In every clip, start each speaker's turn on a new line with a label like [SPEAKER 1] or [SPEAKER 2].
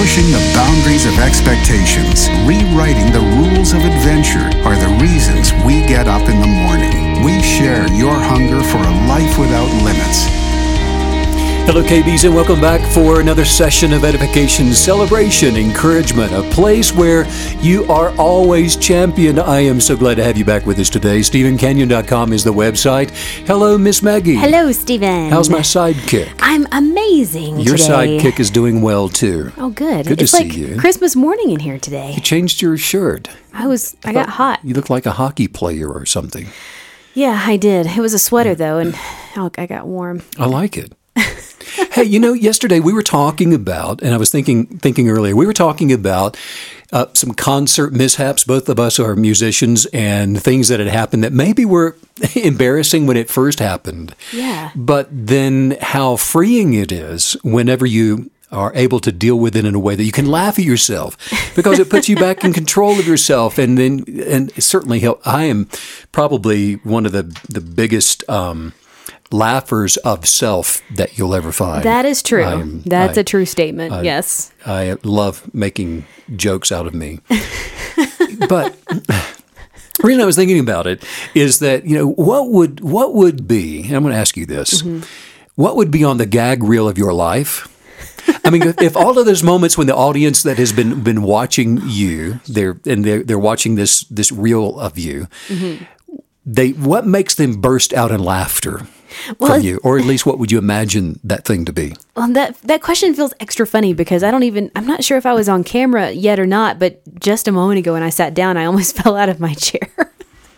[SPEAKER 1] pushing the boundaries of expectations, rewriting the rules of adventure are the reasons we get up in the morning. We share your hunger for a life without limits.
[SPEAKER 2] Hello, KBs, and welcome back for another session of edification, celebration, encouragement, a place where you are always championed. I am so glad to have you back with us today. StevenCanyon.com is the website. Hello, Miss Maggie.
[SPEAKER 3] Hello, Steven.
[SPEAKER 2] How's my sidekick?
[SPEAKER 3] I'm amazing.
[SPEAKER 2] Your
[SPEAKER 3] today.
[SPEAKER 2] sidekick is doing well too.
[SPEAKER 3] Oh, good.
[SPEAKER 2] Good to
[SPEAKER 3] it's
[SPEAKER 2] see you.
[SPEAKER 3] Christmas morning in here today.
[SPEAKER 2] You changed your shirt.
[SPEAKER 3] I was. I got hot.
[SPEAKER 2] You look like a hockey player or something.
[SPEAKER 3] Yeah, I did. It was a sweater though, and oh, I got warm.
[SPEAKER 2] I like it. Hey, you know, yesterday we were talking about, and I was thinking thinking earlier, we were talking about uh, some concert mishaps. Both of us are musicians, and things that had happened that maybe were embarrassing when it first happened.
[SPEAKER 3] Yeah.
[SPEAKER 2] But then how freeing it is whenever you are able to deal with it in a way that you can laugh at yourself because it puts you back in control of yourself and then and certainly help I am probably one of the the biggest um laughers of self that you'll ever find.
[SPEAKER 3] That is true.
[SPEAKER 2] I am-
[SPEAKER 3] That's
[SPEAKER 2] I-
[SPEAKER 3] a true statement. yes.
[SPEAKER 2] I love making jokes out of me. but the reason I was thinking about it is that, you know, what would what would be, and I'm going to ask you this.
[SPEAKER 3] Mm-hmm.
[SPEAKER 2] What would be on the gag reel of your life? I mean, if all of those moments when the audience that has been been watching you, they're and they're they're watching this this reel of you,
[SPEAKER 3] Mm-hmm.
[SPEAKER 2] they what makes them burst out in laughter
[SPEAKER 3] Well,
[SPEAKER 2] from you, or at least what would you imagine that thing to be?
[SPEAKER 3] Well, that that question feels extra funny because I don't even. I'm not sure if I was on camera yet or not. But just a moment ago, when I sat down, I almost fell out of my chair.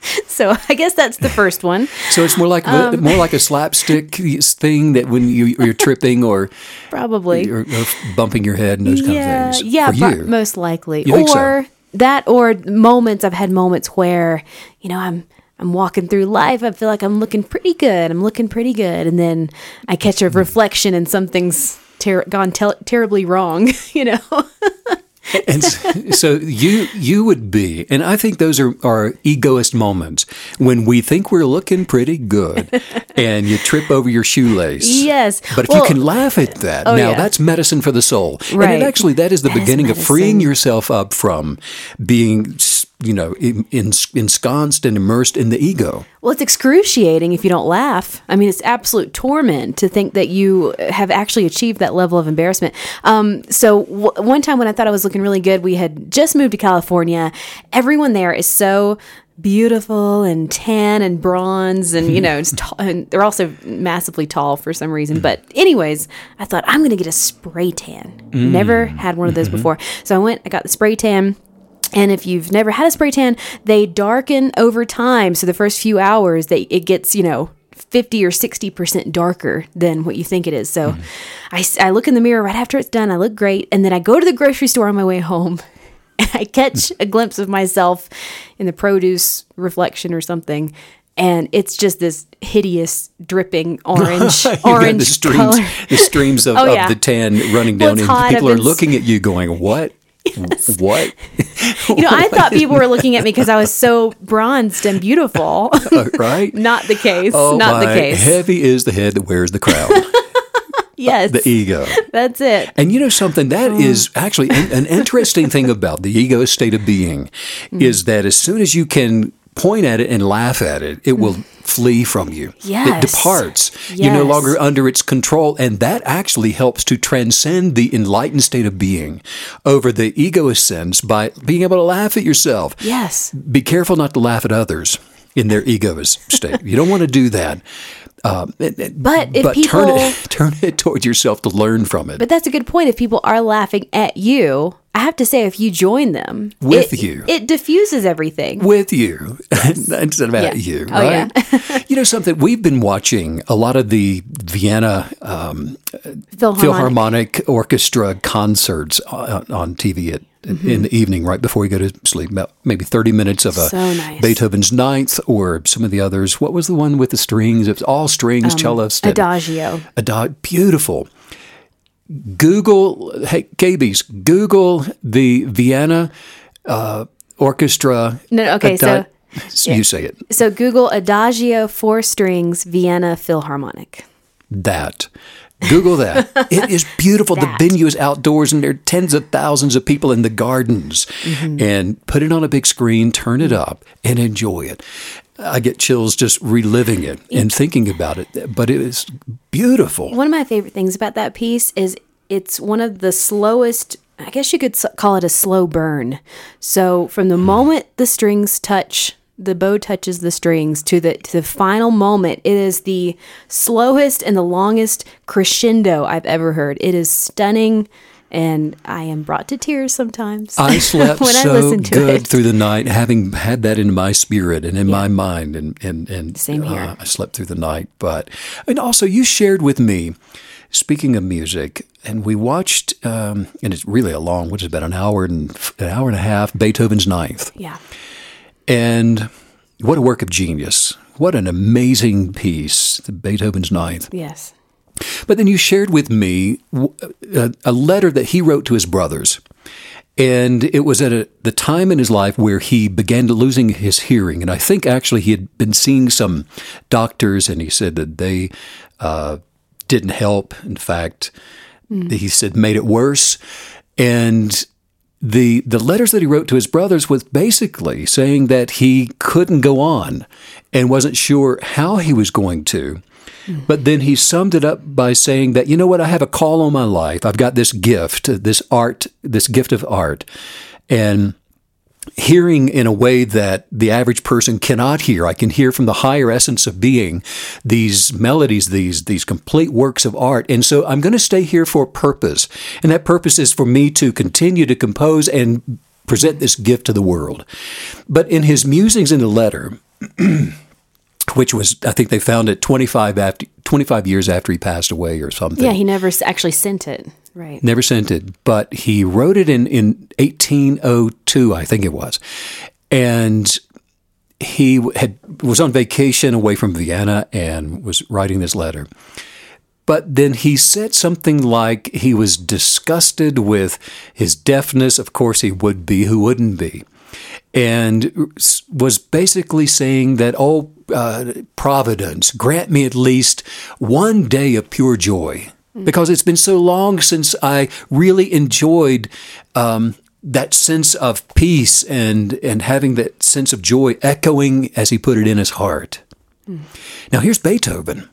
[SPEAKER 3] so I guess that's the first one.
[SPEAKER 2] So it's more like
[SPEAKER 3] Um,
[SPEAKER 2] more like a slapstick thing that when you you're tripping or
[SPEAKER 3] Probably.
[SPEAKER 2] or, or bumping your head and those kind
[SPEAKER 3] yeah,
[SPEAKER 2] of things.
[SPEAKER 3] Yeah, pro- most likely.
[SPEAKER 2] You think so?
[SPEAKER 3] or that or moments I've had moments where, you know, I'm I'm walking through life, I feel like I'm looking pretty good. I'm looking pretty good and then I catch a reflection and something's ter- gone terribly wrong, you know.
[SPEAKER 2] and so you you would be, and I think those are are egoist moments when we think we're looking pretty good, and you trip over your shoelace.
[SPEAKER 3] Yes.
[SPEAKER 2] but if
[SPEAKER 3] Well-
[SPEAKER 2] you can laugh at that,
[SPEAKER 3] Oh,
[SPEAKER 2] now
[SPEAKER 3] yeah.
[SPEAKER 2] that's medicine for the soul. And
[SPEAKER 3] Right.
[SPEAKER 2] it actually that is the
[SPEAKER 3] That is
[SPEAKER 2] beginning of freeing yourself up from being. You know, in, in, ensconced and immersed in the ego.
[SPEAKER 3] Well, it's excruciating if you don't laugh. I mean, it's absolute torment to think that you have actually achieved that level of embarrassment. Um, so, w- one time when I thought I was looking really good, we had just moved to California. Everyone there is so beautiful and tan and bronze, and you know, it's tall, and they're also massively tall for some reason. But, anyways, I thought I'm going to get a spray tan. Never had one of those before, so I went. I got the spray tan. And if you've never had a spray tan, they darken over time. So the first few hours, they it gets you know. 50 or 60% darker than what you think it is. So I look in the mirror right after it's done. I look great. And then I go to the grocery store on my way home and I catch a glimpse of myself in the produce reflection or something. And it's just this hideous, dripping orange, orange
[SPEAKER 2] the streams,
[SPEAKER 3] color.
[SPEAKER 2] the streams of,
[SPEAKER 3] Oh,
[SPEAKER 2] of the tan running down,
[SPEAKER 3] it's
[SPEAKER 2] and people are looking at you, going, "What? What?"
[SPEAKER 3] You know, I thought people were looking at me because I was so bronzed and beautiful.
[SPEAKER 2] right?
[SPEAKER 3] Not the case.
[SPEAKER 2] Oh
[SPEAKER 3] Not
[SPEAKER 2] my!
[SPEAKER 3] the case.
[SPEAKER 2] Heavy is the head that wears the crown,
[SPEAKER 3] yes.
[SPEAKER 2] the ego.
[SPEAKER 3] That's it.
[SPEAKER 2] And you know something that is actually an, an interesting thing about the ego state of being
[SPEAKER 3] Mm.
[SPEAKER 2] is that as soon as you can point at it and laugh at it, it will flee from you. Yes. It
[SPEAKER 3] Yes.
[SPEAKER 2] departs. You're no longer under its control, and that actually helps to transcend the enlightened state of being over the egoist sense by being able to laugh at yourself.
[SPEAKER 3] Yes.
[SPEAKER 2] Be careful not to laugh at others in their egoist state. You don't want to do that. Um,
[SPEAKER 3] But if
[SPEAKER 2] but turn
[SPEAKER 3] people,
[SPEAKER 2] it turn it towards yourself to learn from it.
[SPEAKER 3] but that's a good point. If people are laughing at you, I have to say, if you join them
[SPEAKER 2] With
[SPEAKER 3] it-
[SPEAKER 2] you.
[SPEAKER 3] it diffuses everything.
[SPEAKER 2] with you instead of at
[SPEAKER 3] Yeah.
[SPEAKER 2] you,
[SPEAKER 3] Oh, yeah.
[SPEAKER 2] you know something? We've been watching a lot of the Vienna um,
[SPEAKER 3] Philharmonic.
[SPEAKER 2] Philharmonic Orchestra concerts on, on TV at,
[SPEAKER 3] Mm-hmm.
[SPEAKER 2] in the evening, right before you go to sleep. About maybe thirty minutes of a
[SPEAKER 3] So nice.
[SPEAKER 2] Beethoven's Ninth or some of the others. What was the one with the strings? It was all strings, cellist, and-
[SPEAKER 3] Adagio.
[SPEAKER 2] Ado- beautiful. Google, hey, KBs, Google the Vienna uh, Orchestra.
[SPEAKER 3] No, okay, so-
[SPEAKER 2] you say it.
[SPEAKER 3] So Google Adagio for strings Vienna Philharmonic.
[SPEAKER 2] That Google that. it is beautiful.
[SPEAKER 3] That.
[SPEAKER 2] The venue is outdoors, and there are tens of thousands of people in the gardens. And put it on a big screen, turn it up, and enjoy it. I get chills just reliving it and thinking about it. But it is beautiful.
[SPEAKER 3] One of my favorite things about that piece is it's one of the slowest. I guess you could call it a slow burn. So from the hmm. moment the strings touch, the bow touches the strings to the to the final moment, it is the slowest and the longest crescendo I've ever heard. It is stunning, and I am brought to tears sometimes.
[SPEAKER 2] I slept
[SPEAKER 3] when I
[SPEAKER 2] so
[SPEAKER 3] listen to
[SPEAKER 2] good
[SPEAKER 3] it.
[SPEAKER 2] through the night, having had that in my spirit and in my mind, and and and
[SPEAKER 3] Same here.
[SPEAKER 2] uh, I slept through the night. But and also, you shared with me. Speaking of music, and we watched, um, and it's really a long, which is about an hour and an hour and a half, Beethoven's Ninth,
[SPEAKER 3] Yeah.
[SPEAKER 2] and what a work of genius! What an amazing piece, the Beethoven's Ninth.
[SPEAKER 3] Yes.
[SPEAKER 2] But then you shared with me a letter that he wrote to his brothers. And it was at a, the time in his life where he began to losing his hearing. And I think actually he had been seeing some doctors, and he said that they uh, didn't help. In fact, he said made it worse. And the the letters that he wrote to his brothers was basically saying that he couldn't go on and wasn't sure how he was going to. But then he summed it up by saying that, you know what, I have a call on my life. I've got this gift, this art, this gift of art. And hearing in a way that the average person cannot hear. I can hear from the higher essence of being these melodies, these these complete works of art. And so I'm going to stay here for a purpose. And that purpose is for me to continue to compose and present this gift to the world. But in his musings in the letter, which was I think they found it 25 after 25 years after he passed away or something.
[SPEAKER 3] Yeah, he never actually sent it. Right.
[SPEAKER 2] Never sent it, but he wrote it in, in 1802, I think it was. And he had was on vacation away from Vienna and was writing this letter. But then he said something like he was disgusted with his deafness. Of course, he would be. Who wouldn't be? And was basically saying that, oh, uh, Providence, grant me at least one day of pure joy. Because it's been so long since I really enjoyed um, that sense of peace and, and having that sense of joy echoing, as he put it, in his heart. Now, here's Beethoven.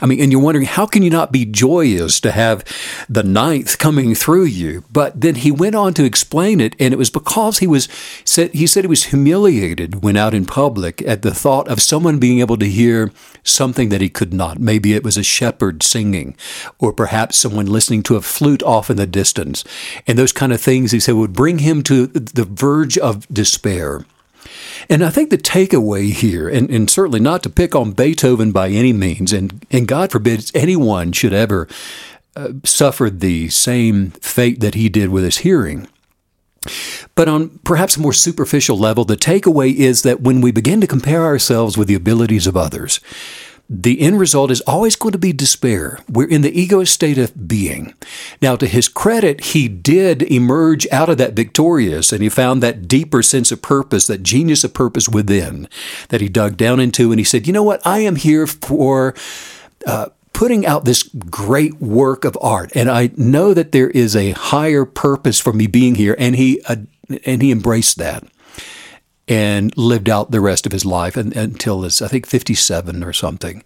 [SPEAKER 2] I mean, and you're wondering how can you not be joyous to have the ninth coming through you? But then he went on to explain it, and it was because he was said he said he was humiliated when out in public at the thought of someone being able to hear something that he could not. Maybe it was a shepherd singing, or perhaps someone listening to a flute off in the distance, and those kind of things. He said would bring him to the verge of despair. And I think the takeaway here, and, and certainly not to pick on Beethoven by any means, and, and God forbid anyone should ever uh, suffer the same fate that he did with his hearing. But on perhaps a more superficial level, the takeaway is that when we begin to compare ourselves with the abilities of others, the end result is always going to be despair. We're in the egoist state of being. Now, to his credit, he did emerge out of that victorious and he found that deeper sense of purpose, that genius of purpose within that he dug down into. And he said, You know what? I am here for. Uh, putting out this great work of art and i know that there is a higher purpose for me being here and he uh, and he embraced that and lived out the rest of his life and, until his, I think, 57 or something,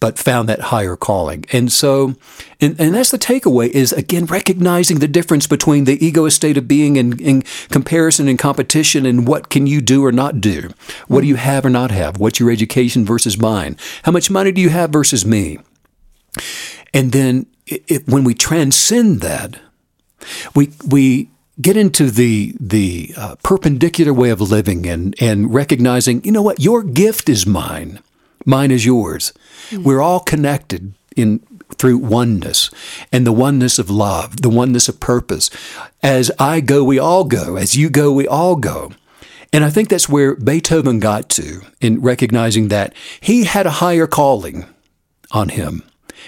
[SPEAKER 2] but found that higher calling. And so, and, and that's the takeaway is again recognizing the difference between the egoist state of being and, and comparison and competition and what can you do or not do? What do you have or not have? What's your education versus mine? How much money do you have versus me? And then it, it, when we transcend that, we, we, get into the the uh, perpendicular way of living and and recognizing you know what your gift is mine. Mine is yours. Mm-hmm. we're all connected in through oneness and the oneness of love the oneness of purpose. As i go we all go. As you go we all go. And i think that's where beethoven got to in recognizing that he had a higher calling on him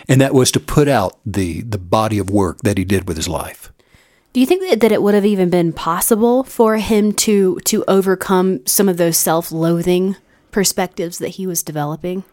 [SPEAKER 2] and that was to put out the the body of work that he did with his life
[SPEAKER 3] do you think that, that it would have even been possible for him to to overcome some of those self-loathing perspectives that he was developing?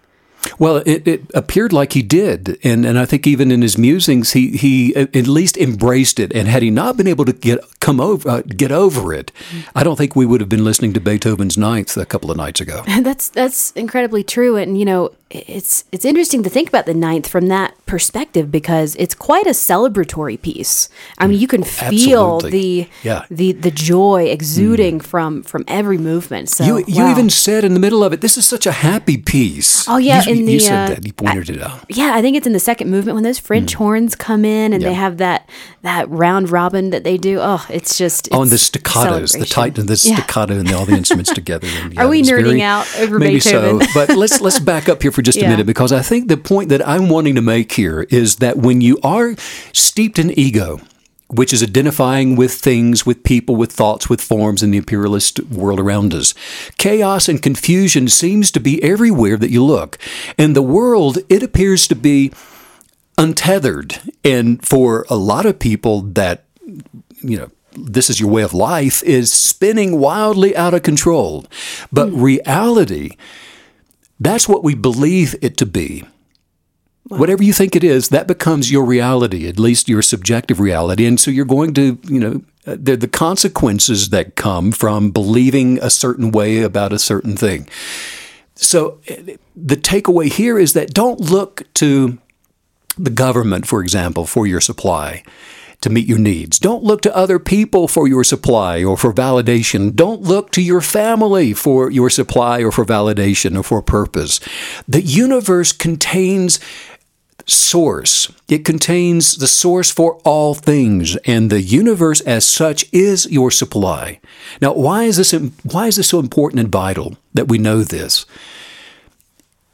[SPEAKER 2] Well, it, it appeared like he did, and and I think even in his musings, he he at least embraced it. And had he not been able to get come over uh, get over it, I don't think we would have been listening to Beethoven's Ninth a couple of nights ago.
[SPEAKER 3] That's that's incredibly true, and you know it's it's interesting to think about the Ninth from that perspective because it's quite a celebratory piece. I mean, mm, you can feel
[SPEAKER 2] Absolutely.
[SPEAKER 3] the
[SPEAKER 2] Yeah.
[SPEAKER 3] the the joy exuding mm. from from every movement. So
[SPEAKER 2] You, you
[SPEAKER 3] wow.
[SPEAKER 2] even said in the middle of it, "This is such a happy piece."
[SPEAKER 3] Oh, yeah,
[SPEAKER 2] you,
[SPEAKER 3] in
[SPEAKER 2] you
[SPEAKER 3] the,
[SPEAKER 2] said
[SPEAKER 3] uh,
[SPEAKER 2] that. You pointed it out.
[SPEAKER 3] Yeah, I think it's in the second movement when those French mm. horns come in and.
[SPEAKER 2] Yeah.
[SPEAKER 3] they have that that round robin that they do. Oh, it's just
[SPEAKER 2] Oh, and the staccatos, the tight and the
[SPEAKER 3] Yeah.
[SPEAKER 2] staccato and all the instruments together. And, yeah,
[SPEAKER 3] Are we nerding out over
[SPEAKER 2] maybe
[SPEAKER 3] Beethoven?
[SPEAKER 2] so, but let's let's back up here for just a minute because I think the point that I'm wanting to make here is that when you are steeped in ego, which is identifying with things, with people, with thoughts, with forms in the imperialist world around us. Chaos and confusion seems to be everywhere that you look. And the world, it appears to be untethered. And for a lot of people that, you know, this is your way of life is spinning wildly out of control. But hmm. reality, that's what we believe it to be. Whatever you think it is, that becomes your reality, at least your subjective reality. And so you're going to, you know, uh, they're the consequences that come from believing a certain way about a certain thing. So uh, the takeaway here is that don't look to the government, for example, for your supply to meet your needs. Don't look to other people for your supply or for validation. Don't look to your family for your supply or for validation or for purpose. The universe contains source. It contains the source for all things, and the universe as such is your supply. Now, why is this why is this so important and vital that we know this?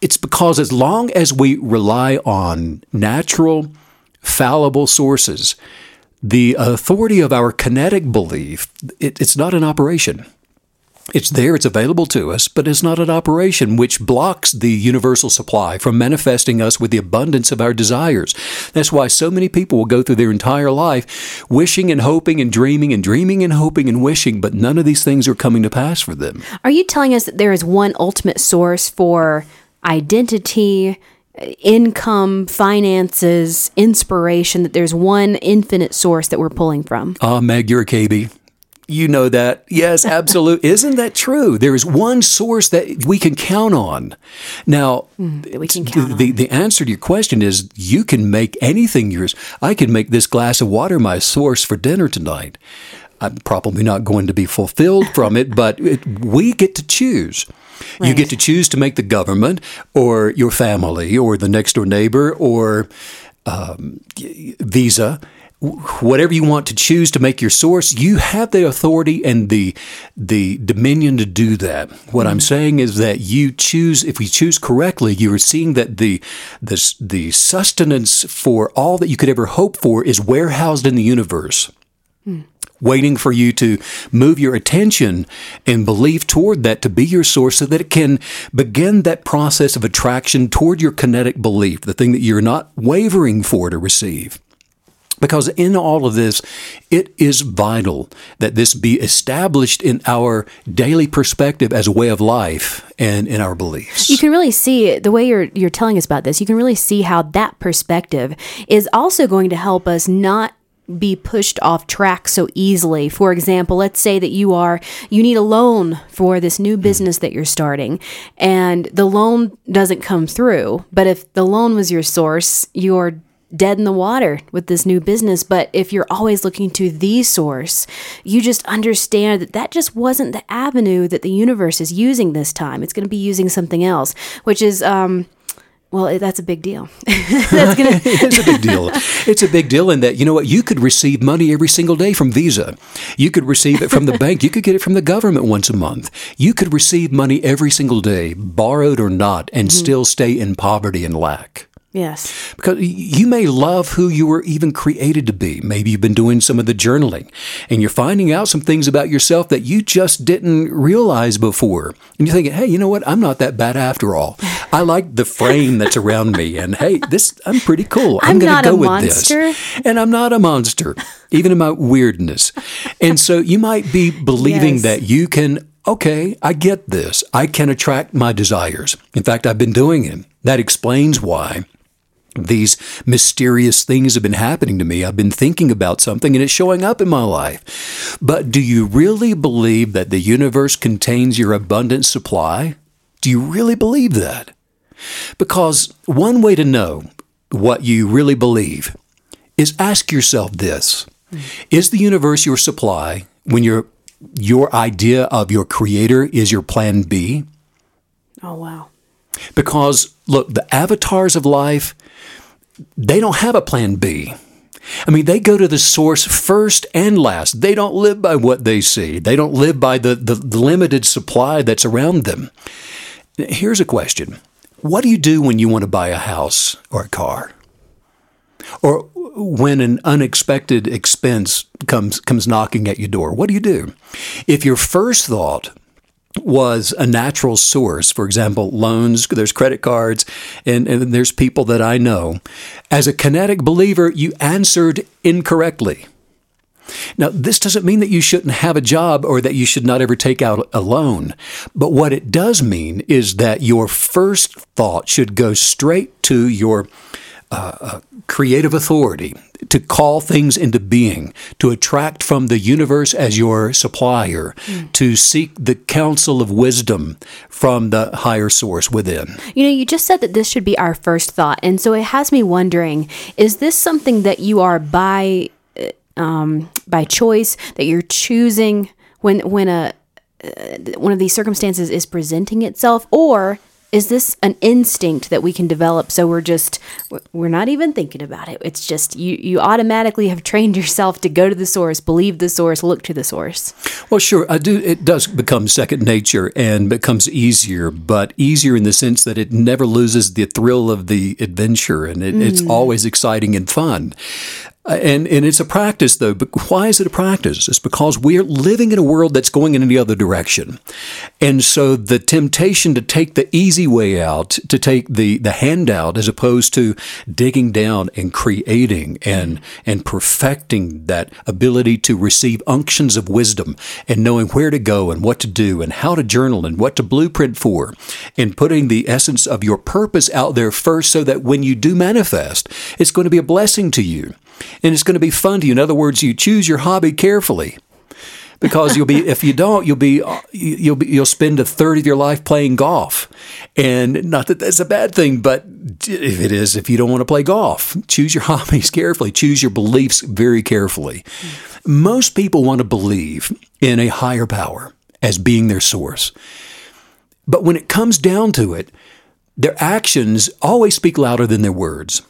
[SPEAKER 2] It's because as long as we rely on natural, fallible sources, the authority of our kinetic belief, it, it's not an operation. It's there, it's available to us, but it's not an operation which blocks the universal supply from manifesting us with the abundance of our desires. That's why so many people will go through their entire life wishing and hoping and dreaming and dreaming and hoping and wishing, but none of these things are coming to pass for them.
[SPEAKER 3] Are you telling us that there is one ultimate source for identity, income, finances, inspiration, that there's one infinite source that we're pulling from?
[SPEAKER 2] Ah, Meg, you're a KB. You know that. Yes, absolutely. Isn't that true? There is one source that we can count on. Now,
[SPEAKER 3] that we can count
[SPEAKER 2] the, the answer to your question is you can make anything yours. I can make this glass of water my source for dinner tonight. I'm probably not going to be fulfilled from it, but it, we get to choose. You get to choose to make the government or your family or the next door neighbor or um, Visa, whatever you want to choose to make your source, you have the authority and the the dominion to do that. What I'm mm-hmm. saying is that you choose. If we choose correctly, you are seeing that the the the sustenance for all that you could ever hope for is warehoused in the universe hmm. waiting for you to move your attention and belief toward that to be your source so that it can begin that process of attraction toward your kinetic belief, the thing that you're not wavering for to receive. Because in all of this, it is vital that this be established in our daily perspective as a way of life and in our beliefs.
[SPEAKER 3] You can really see the way you're you're telling us about this. You can really see how that perspective is also going to help us not be pushed off track so easily. For example, let's say that you are you need a loan for this new hmm. business that you're starting and the loan doesn't come through. But if the loan was your source, you're dead in the water with this new business. But if you're always looking to the source, you just understand that that just wasn't the avenue that the universe is using this time. It's going to be using something else, which is, um, well, that's a big deal. that's to.
[SPEAKER 2] it's a big deal. It's a big deal in that, you know what, you could receive money every single day from Visa. You could receive it from the bank. You could get it from the government once a month. You could receive money every single day, borrowed or not, and still stay in poverty and lack.
[SPEAKER 3] Yes.
[SPEAKER 2] Because you may love who you were even created to be. Maybe you've been doing some of the journaling and you're finding out some things about yourself that you just didn't realize before. And you're thinking, hey, you know what? I'm not that bad after all. I like the frame that's around me. And hey, this, I'm pretty cool. I'm,
[SPEAKER 3] I'm
[SPEAKER 2] going to
[SPEAKER 3] a
[SPEAKER 2] go with
[SPEAKER 3] monster.
[SPEAKER 2] this. And I'm not a monster, even in my weirdness. And so you might be believing
[SPEAKER 3] Yes.
[SPEAKER 2] that you can, okay, I get this. I can attract my desires. In fact, I've been doing it. That explains why these mysterious things have been happening to me. I've been thinking about something and it's showing up in my life. But do you really believe that the universe contains your abundant supply? Do you really believe that? Because one way to know what you really believe is ask yourself this Is the universe your supply when your, your idea of your creator is your plan B?
[SPEAKER 3] Oh, wow.
[SPEAKER 2] Because, look, the avatars of life, they don't have a plan B. I mean, they go to the source first and last. They don't live by what they see, they don't live by the, the, the limited supply that's around them. Here's a question What do you do when you want to buy a house or a car? Or when an unexpected expense comes comes knocking at your door, what do you do? If your first thought was a natural source. For example, loans, there's credit cards, and, and there's people that I know. As a kinetic believer, you answered incorrectly. Now, this doesn't mean that you shouldn't have a job or that you should not ever take out a loan. But what it does mean is that your first thought should go straight to your uh, uh, creative authority to call things into being, to attract from the universe as your supplier, mm. to seek the counsel of wisdom from the higher source within.
[SPEAKER 3] You know, you just said that this should be our first thought. And so it has me wondering is this something that you are by, uh, um, by choice, that you're choosing when, when a, uh, one of these circumstances is presenting itself, or is this an instinct that we can develop? So we're just we're not even thinking about it. It's just you you automatically have trained yourself to go to the source believe the source look to the source.
[SPEAKER 2] Well sure i do it does become second nature and becomes easier but easier in the sense that it never loses the thrill of the adventure and it, mm. it's always exciting and fun Uh, and and it's a practice though. But why is it a practice? It's because we're living in a world that's going in the other direction, and so the temptation to take the easy way out, to take the the handout, as opposed to digging down and creating and and perfecting that ability to receive unctions of wisdom and knowing where to go and what to do and how to journal and what to blueprint for, and putting the essence of your purpose out there first, so that when you do manifest, it's going to be a blessing to you and it's going to be fun to you. In other words, you choose your hobby carefully. Because you'll be if you don't you'll be uh, you'll be you'll spend a third of your life playing golf. And not that that's a bad thing but if it is if you don't want to play golf choose your hobbies carefully. Choose your beliefs very carefully. Most people want to believe in a higher power as being their source. But when it comes down to it their actions always speak louder than their words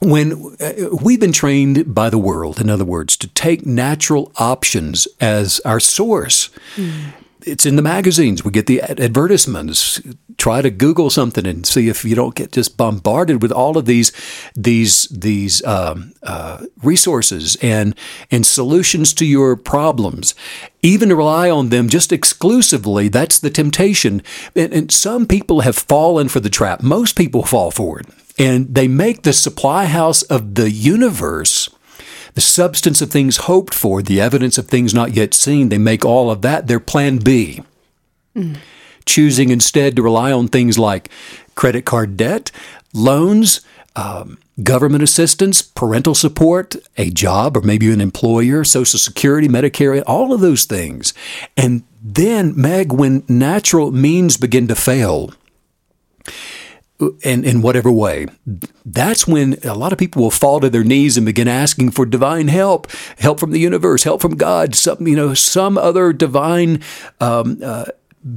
[SPEAKER 2] when uh, we've been trained by the world, in other words, to take natural options as our source. Mm. It's in the magazines. We get the advertisements. Try to Google something and see if you don't get just bombarded with all of these these these um, uh, resources and and solutions to your problems. Even to rely on them just exclusively, that's the temptation. And, and some people have fallen for the trap. Most people fall for it and they make the supply house of the universe the substance of things hoped for, the evidence of things not yet seen. They make all of that their plan B. Mm. Choosing instead to rely on things like credit card debt, loans, um, government assistance, parental support, a job, or maybe an employer, Social Security, Medicare, all of those things. And then, Meg, when natural means begin to fail, in, in whatever way, that's when a lot of people will fall to their knees and begin asking for divine help, help from the universe, help from God, some you know some other divine um, uh,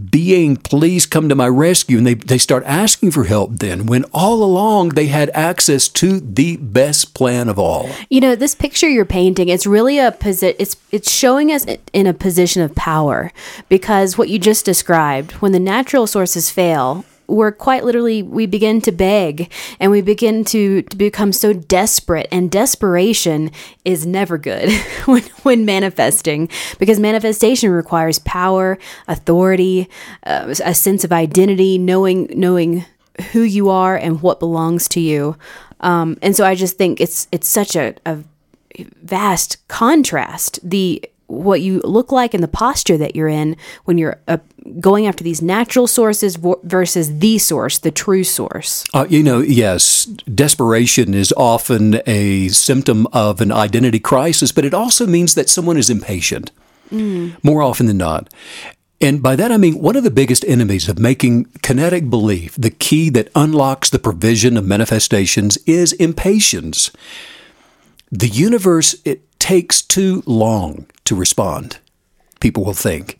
[SPEAKER 2] being. Please come to my rescue, and they they start asking for help. Then, when all along they had access to the best plan of all.
[SPEAKER 3] You know, this picture you're painting, it's really a position. It's it's showing us in a position of power because what you just described, when the natural sources fail we're quite literally we begin to beg and we begin to, to become so desperate and desperation is never good when, when manifesting because manifestation requires power authority uh, a sense of identity knowing knowing who you are and what belongs to you. Um, and so i just think it's it's such a, a vast contrast the what you look like and the posture that you're in when you're uh, going after these natural sources vo- versus the source, the true source.
[SPEAKER 2] Uh, you know, yes, desperation is often a symptom of an identity crisis, but it also means that someone is impatient more often than not. And by that I mean one of the biggest enemies of making kinetic belief the key that unlocks the provision of manifestations is impatience. The universe, it takes too long to respond, people will think.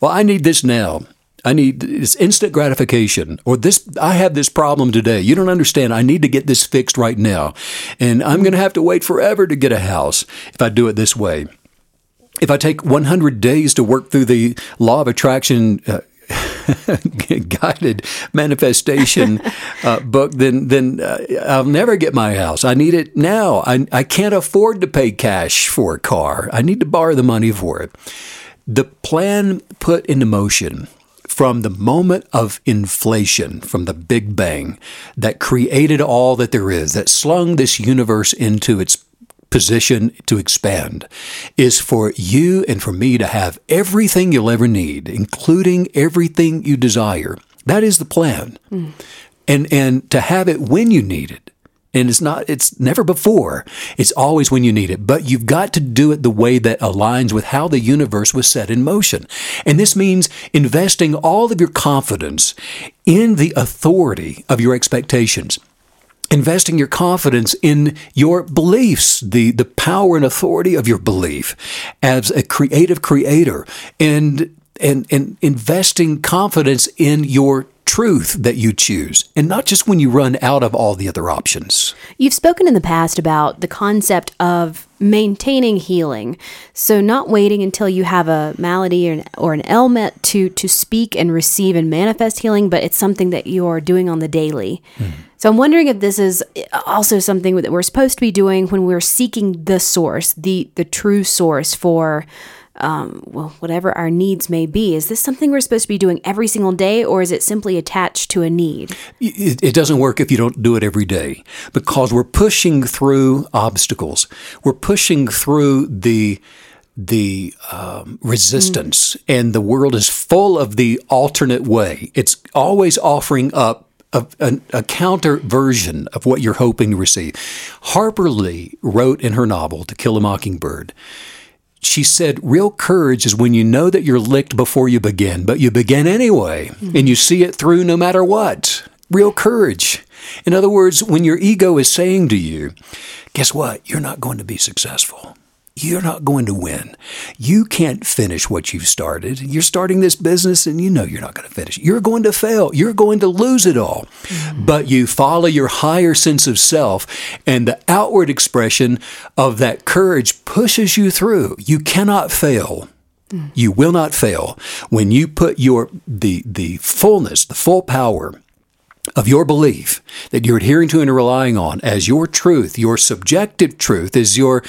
[SPEAKER 2] Well, I need this now. I need this instant gratification, or this, I have this problem today. You don't understand. I need to get this fixed right now. And I'm going to have to wait forever to get a house if I do it this way. If I take 100 days to work through the law of attraction uh, guided manifestation uh, book, then then uh, I'll never get my house. I need it now. I, I can't afford to pay cash for a car. I need to borrow the money for it. The plan put into motion from the moment of inflation, from the Big Bang, that created all that there is, that slung this universe into its position to expand is for you and for me to have everything you'll ever need, including everything you desire. That is the plan. Mm. And and to have it when you need it. And it's not it's never before. It's always when you need it. But you've got to do it the way that aligns with how the universe was set in motion. And this means investing all of your confidence in the authority of your expectations investing your confidence in your beliefs, the, the power and authority of your belief as a creative creator, and, and, and investing confidence in your truth that you choose, and not just when you run out of all the other options.
[SPEAKER 3] You've spoken in the past about the concept of maintaining healing. So, not waiting until you have a malady or an, or an ailment to, to speak and receive and manifest healing, but it's something that you're doing on the daily. Mm. So I'm wondering if this is also something that we're supposed to be doing when we're seeking the source, the the true source for um, well, whatever our needs may be. Is this something we're supposed to be doing every single day, or is it simply attached to a need?
[SPEAKER 2] It, it, doesn't work if you don't do it every day because we're pushing through obstacles. We're pushing through the the um, resistance, mm. and the world is full of the alternate way. It's always offering up a, a, a, counter version of what you're hoping to receive. Harper Lee wrote in her novel, To Kill a Mockingbird, she said, Real courage is when you know that you're licked before you begin, but you begin anyway, mm-hmm. and you see it through no matter what. Real courage. In other words, when your ego is saying to you, Guess what? You're not going to be successful you're not going to win. You can't finish what you've started. You're starting this business and you know you're not going to finish. You're going to fail. You're going to lose it all. Mm-hmm. But you follow your higher sense of self and the outward expression of that courage pushes you through. You cannot fail. Mm. You will not fail when you put your the the fullness, the full power of your belief that you're adhering to and relying on as your truth, your subjective truth is your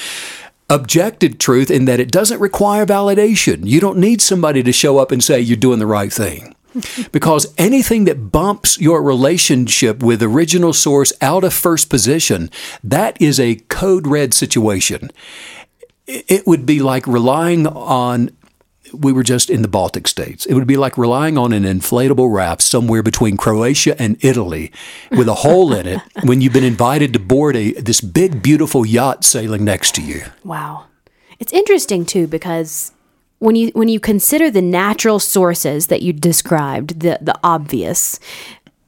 [SPEAKER 2] objective truth in that it doesn't require validation. You don't need somebody to show up and say you're doing the right thing. because anything that bumps your relationship with original source out of first position, that is a code red situation. It would be like relying on we were just in the Baltic states. It would be like relying on an inflatable raft somewhere between Croatia and Italy with a hole in it when you've been invited to board a this big beautiful yacht sailing next to you.
[SPEAKER 3] Wow. It's interesting too because when you when you consider the natural sources that you described, the the obvious,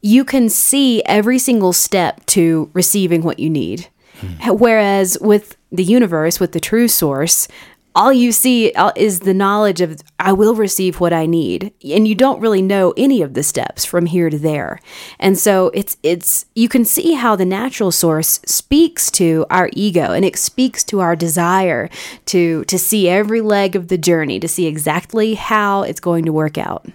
[SPEAKER 3] you can see every single step to receiving what you need. Hmm. Whereas with the universe, with the true source, all you see uh, is the knowledge of I will receive what I need and you don't really know any of the steps from here to there. And so it's it's you can see how the natural source speaks to our ego and it speaks to our desire to to see every leg of the journey, to see exactly how it's going to work out.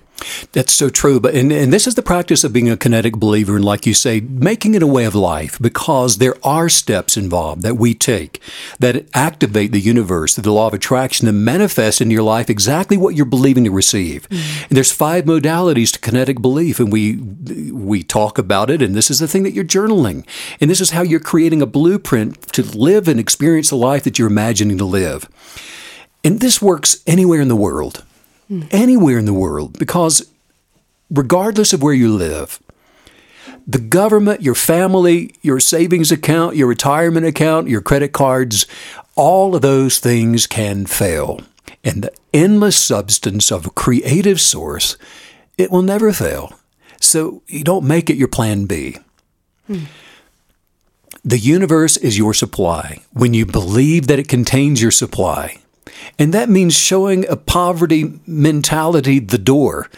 [SPEAKER 2] That's so true. But and, and this is the practice of being a kinetic believer, and like you say, making it a way of life because there are steps involved that we take that activate the universe, the law of attraction, and manifest in your life exactly what you're believing to receive. Mm-hmm. And there's five modalities to kinetic belief, and we we talk about it. And this is the thing that you're journaling, and this is how you're creating a blueprint to live and experience the life that you're imagining to live. And this works anywhere in the world, anywhere in the world, because regardless of where you live, the government, your family, your savings account, your retirement account, your credit cards, all of those things can fail. And the endless substance of a creative source, it will never fail. So you don't make it your plan B. The universe is your supply when you believe that it contains your supply. And that means showing a poverty mentality the door.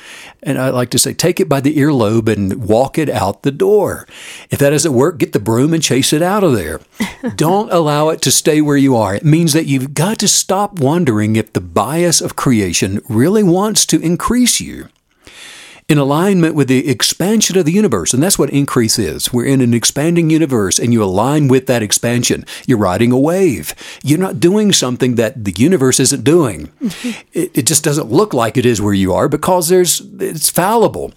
[SPEAKER 2] And I like to say, take it by the earlobe and walk it out the door. If that doesn't work, get the broom and chase it out of there. Don't allow it to stay where you are. It means that you've got to stop wondering if the bias of creation really wants to increase you in alignment with the expansion of the universe. And that's what increase is. We're in an expanding universe and you align with that expansion. You're riding a wave. You're not doing something that the universe isn't doing. it, it, just doesn't look like it is where you are because there's it's fallible.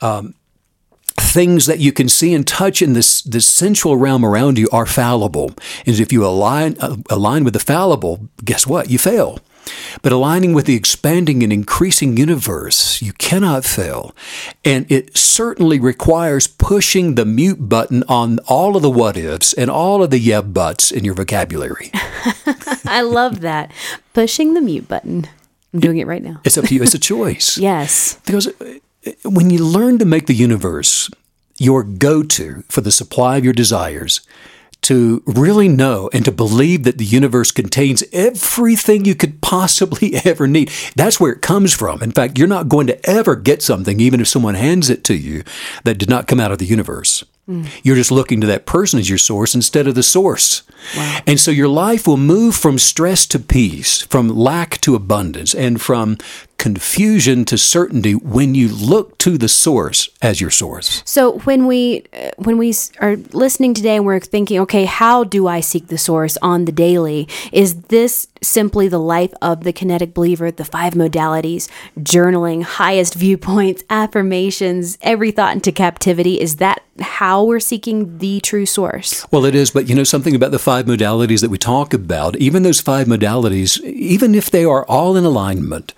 [SPEAKER 2] Um, things that you can see and touch in this this sensual realm around you are fallible. And if you align uh, align with the fallible, guess what? You fail. But aligning with the expanding and increasing universe, you cannot fail. And it certainly requires pushing the mute button on all of the what ifs and all of the yeah buts in your vocabulary.
[SPEAKER 3] I love that. Pushing the mute button. I'm doing it right now.
[SPEAKER 2] It's up to you. It's a choice.
[SPEAKER 3] yes.
[SPEAKER 2] Because uh, when you learn to make the universe your go to for the supply of your desires, to really know and to believe that the universe contains everything you could possibly ever need. That's where it comes from. In fact, you're not going to ever get something, even if someone hands it to you, that did not come out of the universe. Mm. You're just looking to that person as your source instead of the source. Wow. And so your life will move from stress to peace, from lack to abundance, and from confusion to certainty when you look to the source as your source.
[SPEAKER 3] So when we uh, when we are listening today and we're thinking, okay, how do I seek the source on the daily? Is this simply the life of the kinetic believer, the five modalities, journaling, highest viewpoints, affirmations, every thought into captivity? Is that how we're seeking the true source?
[SPEAKER 2] Well, it is, but you know something about the five modalities that we talk about, even those five modalities, even if they are all in alignment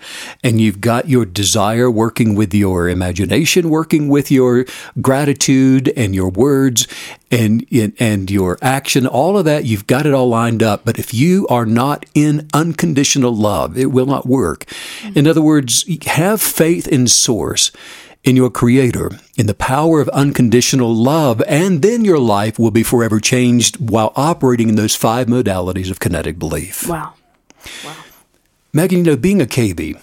[SPEAKER 2] and you've got your desire working with your imagination, working with your gratitude and your words and and your action, all of that, you've got it all lined up. But if you are not in unconditional love, it will not work. In other words, have faith in source in your Creator, in the power of unconditional love, and then your life will be forever changed while operating in those five modalities of kinetic belief.
[SPEAKER 3] Wow. Wow.
[SPEAKER 2] Megan, you know, being a KB,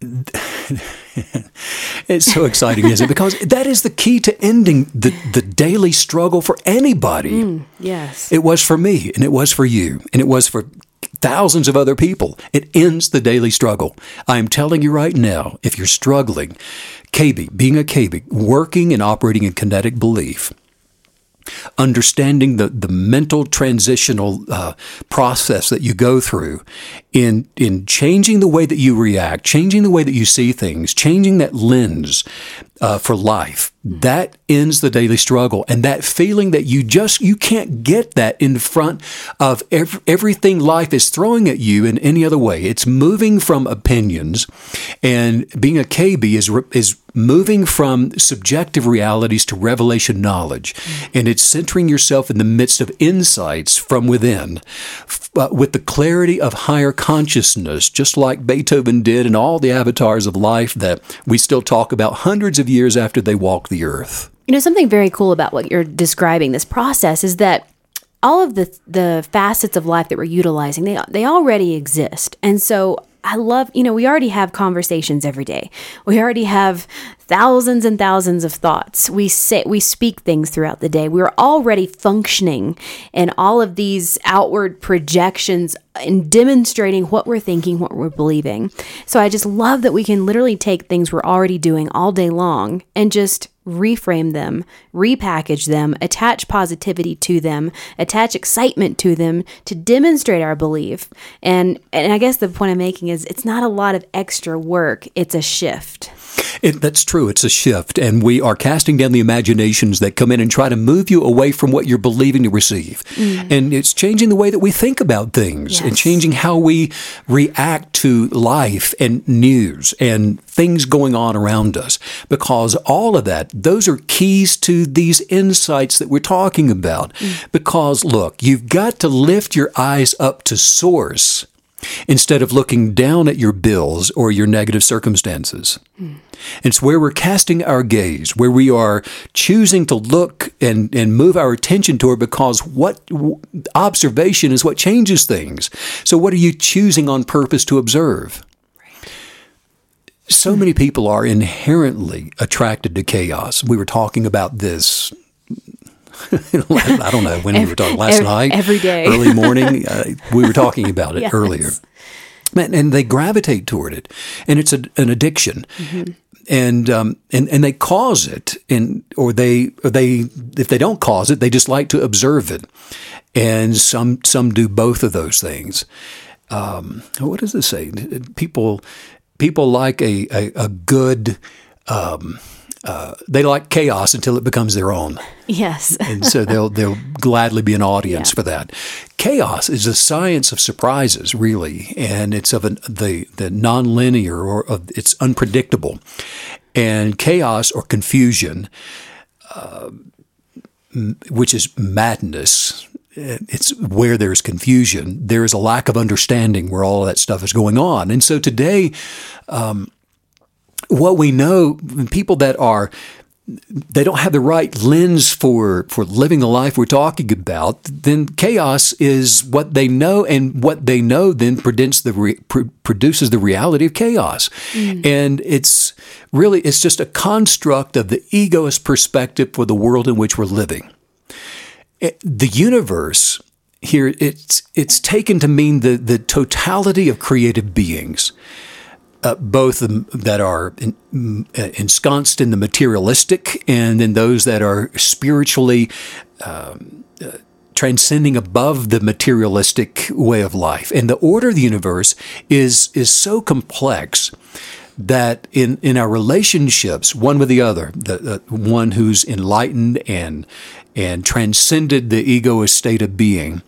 [SPEAKER 2] it's so exciting, isn't it? Because that is the key to ending the, the daily struggle for anybody.
[SPEAKER 3] Mm, yes.
[SPEAKER 2] It was for me, and it was for you, and it was for thousands of other people. It ends the daily struggle. I am telling you right now, if you're struggling, KB, being a KB, working and operating in kinetic belief, understanding the, the mental transitional uh, process that you go through in in changing the way that you react, changing the way that you see things, changing that lens uh, for life. That ends the daily struggle, and that feeling that you just you can't get that in front of every, everything life is throwing at you in any other way. It's moving from opinions, and being a KB is is moving from subjective realities to revelation knowledge, and it's centering yourself in the midst of insights from within, uh, with the clarity of higher consciousness, just like Beethoven did, and all the avatars of life that we still talk about hundreds of years after they walked the earth.
[SPEAKER 3] You know, something very cool about what you're describing, this process, is that all of the the facets of life that we're utilizing, they they already exist. And so I love, you know, we already have conversations every day. We already have thousands and thousands of thoughts. We say we speak things throughout the day. We're already functioning in all of these outward projections and demonstrating what we're thinking, what we're believing. So I just love that we can literally take things we're already doing all day long and just reframe them, repackage them, attach positivity to them, attach excitement to them to demonstrate our belief. And and I guess the point I'm making is it's not a lot of extra work, it's a shift.
[SPEAKER 2] It, that's true. It's a shift, and we are casting down the imaginations that come in and try to move you away from what you're believing to receive. Mm. And it's changing the way that we think about things yes. and changing how we react to life and news and things going on around us. Because all of that, those are keys to these insights that we're talking about. Mm. Because look, you've got to lift your eyes up to source instead of looking down at your bills or your negative circumstances. Mm. It's where we're casting our gaze, where we are choosing to look and, and move our attention toward because what observation is what changes things. So, what are you choosing on purpose to observe? So many people are inherently attracted to chaos. We were talking about this I don't know when every, we were talking last
[SPEAKER 3] every,
[SPEAKER 2] night,
[SPEAKER 3] every day,
[SPEAKER 2] early morning. Uh, we were talking about it yes. earlier, and they gravitate toward it, and it's a, an addiction. Mm-hmm. And, um, and and they cause it, and or they or they if they don't cause it, they just like to observe it, and some some do both of those things. Um, what does it say? People people like a a, a good um, uh, they like chaos until it becomes their own.
[SPEAKER 3] Yes.
[SPEAKER 2] and so they'll they'll gladly be an audience yeah. for that. Chaos is a science of surprises, really, and it's of an, the the nonlinear or of, it's unpredictable, and chaos or confusion, uh, which is madness. It's where there's confusion. There is a lack of understanding where all of that stuff is going on, and so today. Um, what we know, people that are they don't have the right lens for for living the life we're talking about, then chaos is what they know, and what they know then produces the re, produces the reality of chaos, mm. and it's really it's just a construct of the egoist perspective for the world in which we're living. Eh, the universe here it's it's taken to mean the the totality of creative beings uh, both that are uh, ensconced in the materialistic and then those that are spiritually um, uh, transcending above the materialistic way of life. And the order of the universe is is so complex that in, in our relationships, one with the other, the, the one who's enlightened and and transcended the egoist state of being,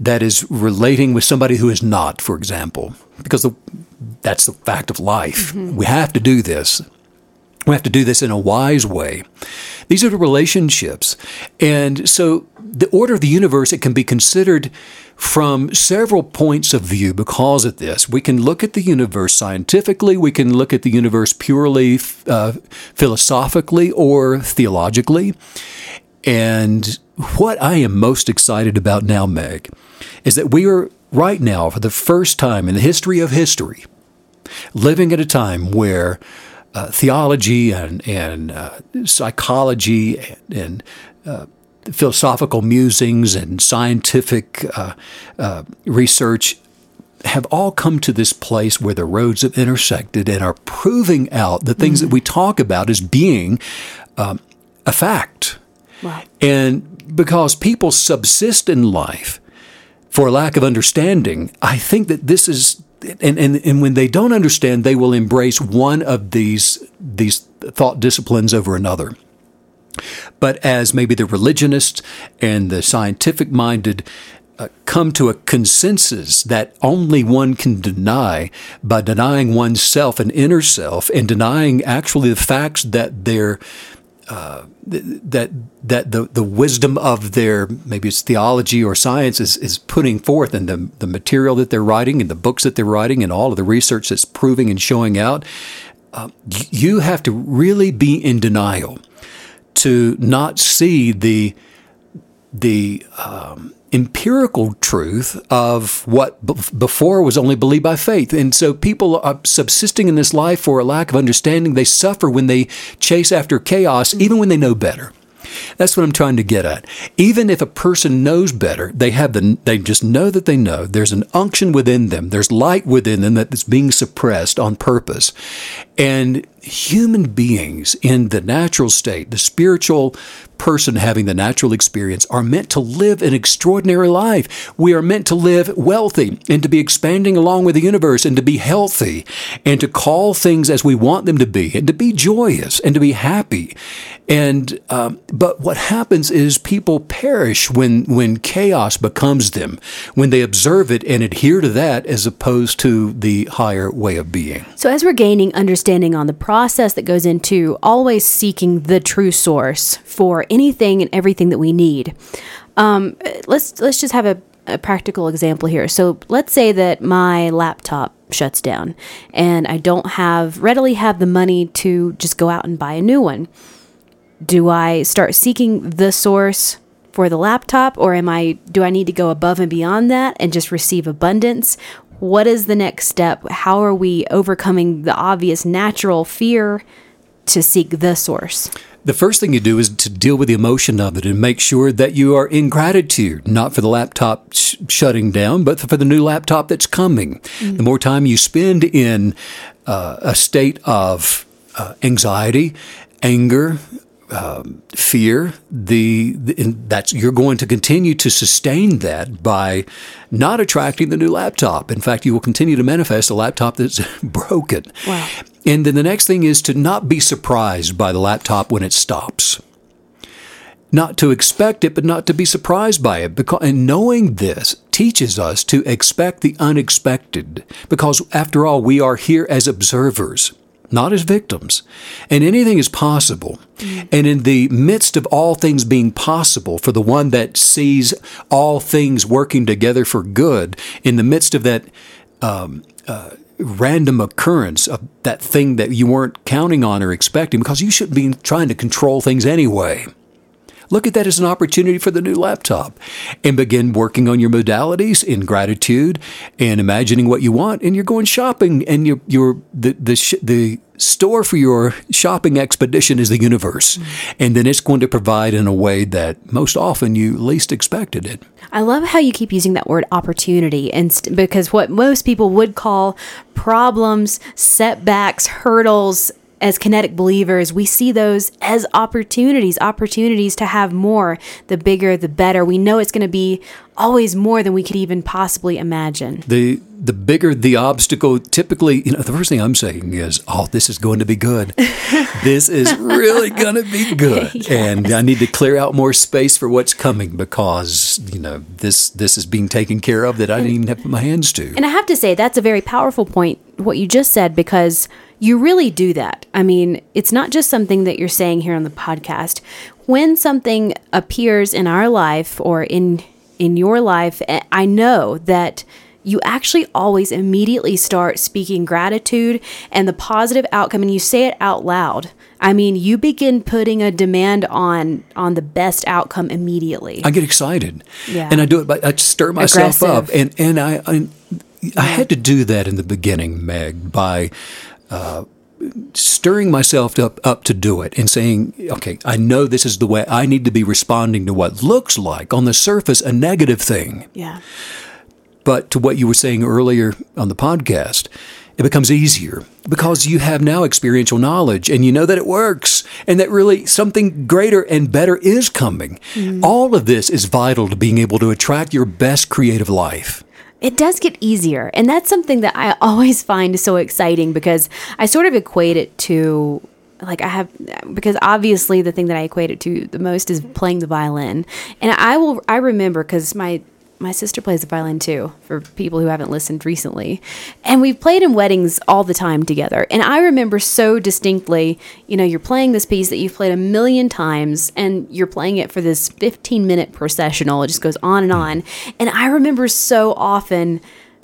[SPEAKER 2] that is relating with somebody who is not, for example, because the, that's the fact of life. Mm-hmm. We have to do this. We have to do this in a wise way. These are the relationships. And so the order of the universe, it can be considered from several points of view because of this. We can look at the universe scientifically, we can look at the universe purely uh, philosophically or theologically. And what I am most excited about now, Meg, is that we are right now, for the first time in the history of history, living at a time where uh, theology and, and uh, psychology and, and uh, philosophical musings and scientific uh, uh, research have all come to this place where the roads have intersected and are proving out the things mm-hmm. that we talk about as being um, a fact. Wow. And because people subsist in life for a lack of understanding, I think that this is and, and, and when they don't understand, they will embrace one of these these thought disciplines over another. But as maybe the religionists and the scientific minded uh, come to a consensus that only one can deny by denying oneself an inner self and denying actually the facts that they're uh, that that the the wisdom of their maybe it's theology or science is, is putting forth and the the material that they're writing and the books that they're writing and all of the research that's proving and showing out, uh, you have to really be in denial to not see the the um, empirical truth of what b- before was only believed by faith. And so people are subsisting in this life for a lack of understanding. They suffer when they chase after chaos, mm-hmm. even when they know better. That's what I'm trying to get at. Even if a person knows better, they have the they just know that they know. There's an unction within them. There's light within them that's being suppressed on purpose. And human beings in the natural state, the spiritual person having the natural experience, are meant to live an extraordinary life. We are meant to live wealthy and to be expanding along with the universe and to be healthy and to call things as we want them to be and to be joyous and to be happy. And um, but what happens is people perish when when chaos becomes them, when they observe it and adhere to that as opposed to the higher way of being.
[SPEAKER 3] So as we're gaining understanding on the process that goes into always seeking the true source for anything and everything that we need, um, let's let's just have a, a practical example here. So let's say that my laptop shuts down and I don't have readily have the money to just go out and buy a new one do I start seeking the source for the laptop or am I do I need to go above and beyond that and just receive abundance? What is the next step? How are we overcoming the obvious natural fear to seek the source?
[SPEAKER 2] The first thing you do is to deal with the emotion of it and make sure that you are in gratitude, not for the laptop sh- shutting down, but for the new laptop that's coming. Mm-hmm. The more time you spend in uh, a state of uh, anxiety, anger, um, fear, the, the that's you're going to continue to sustain that by not attracting the new laptop. In fact, you will continue to manifest a laptop that's broken.
[SPEAKER 3] Wow.
[SPEAKER 2] And then the next thing is to not be surprised by the laptop when it stops. Not to expect it, but not to be surprised by it. Because and knowing this teaches us to expect the unexpected. Because after all, we are here as observers not as victims. And anything is possible. Mm. And in the midst of all things being possible for the one that sees all things working together for good, in the midst of that um, uh, random occurrence of that thing that you weren't counting on or expecting, because you shouldn't be trying to control things anyway. Look at that as an opportunity for the new laptop and begin working on your modalities in gratitude and imagining what you want. And you're going shopping and you're, you're the, the, the store for your shopping expedition is the universe. Mm-hmm. And then it's going to provide in a way that most often you least expected it.
[SPEAKER 3] I love how you keep using that word opportunity and st- because what most people would call problems, setbacks, hurdles, as kinetic believers, we see those as opportunities, opportunities to have more. The bigger, the better. We know it's going to be always more than we could even possibly imagine.
[SPEAKER 2] The the bigger the obstacle, typically, you know, the first thing I'm saying is, "Oh, this is going to be good. this is really going to be good." yes. And I need to clear out more space for what's coming because, you know, this this is being taken care of that I didn't even have my hands to.
[SPEAKER 3] And I have to say that's a very powerful point what you just said because you really do that. I mean, it's not just something that you're saying here on the podcast. When something appears in our life or in in your life, eh, I know that you actually always immediately start speaking gratitude and the positive outcome and you say it out loud i mean you begin putting a demand on on the best outcome immediately
[SPEAKER 2] i get excited yeah. and i do it by i stir myself Aggressive. up and and i I, I had to do that in the beginning meg by uh, stirring myself up, up to do it and saying, okay, I know this is the way I need to be responding to what looks like on the surface a negative thing.
[SPEAKER 3] Yeah.
[SPEAKER 2] But to what you were saying earlier on the podcast, it becomes easier because you have now experiential knowledge and you know that it works and that really something greater and better is coming. Mm. All of this is vital to being able to attract your best creative life
[SPEAKER 3] it does get easier. And that's something that I always find so exciting because I sort of equate it to like I have because obviously the thing that I equate it to the most is playing the violin. And I will I remember cuz my my sister plays the violin too for people who haven't listened recently. And we've played in weddings all the time together. And i remember so distinctly you know you're playing this piece that you've played a million times and you're playing it for this 15 minute processional. It just goes on and on. And i remember so often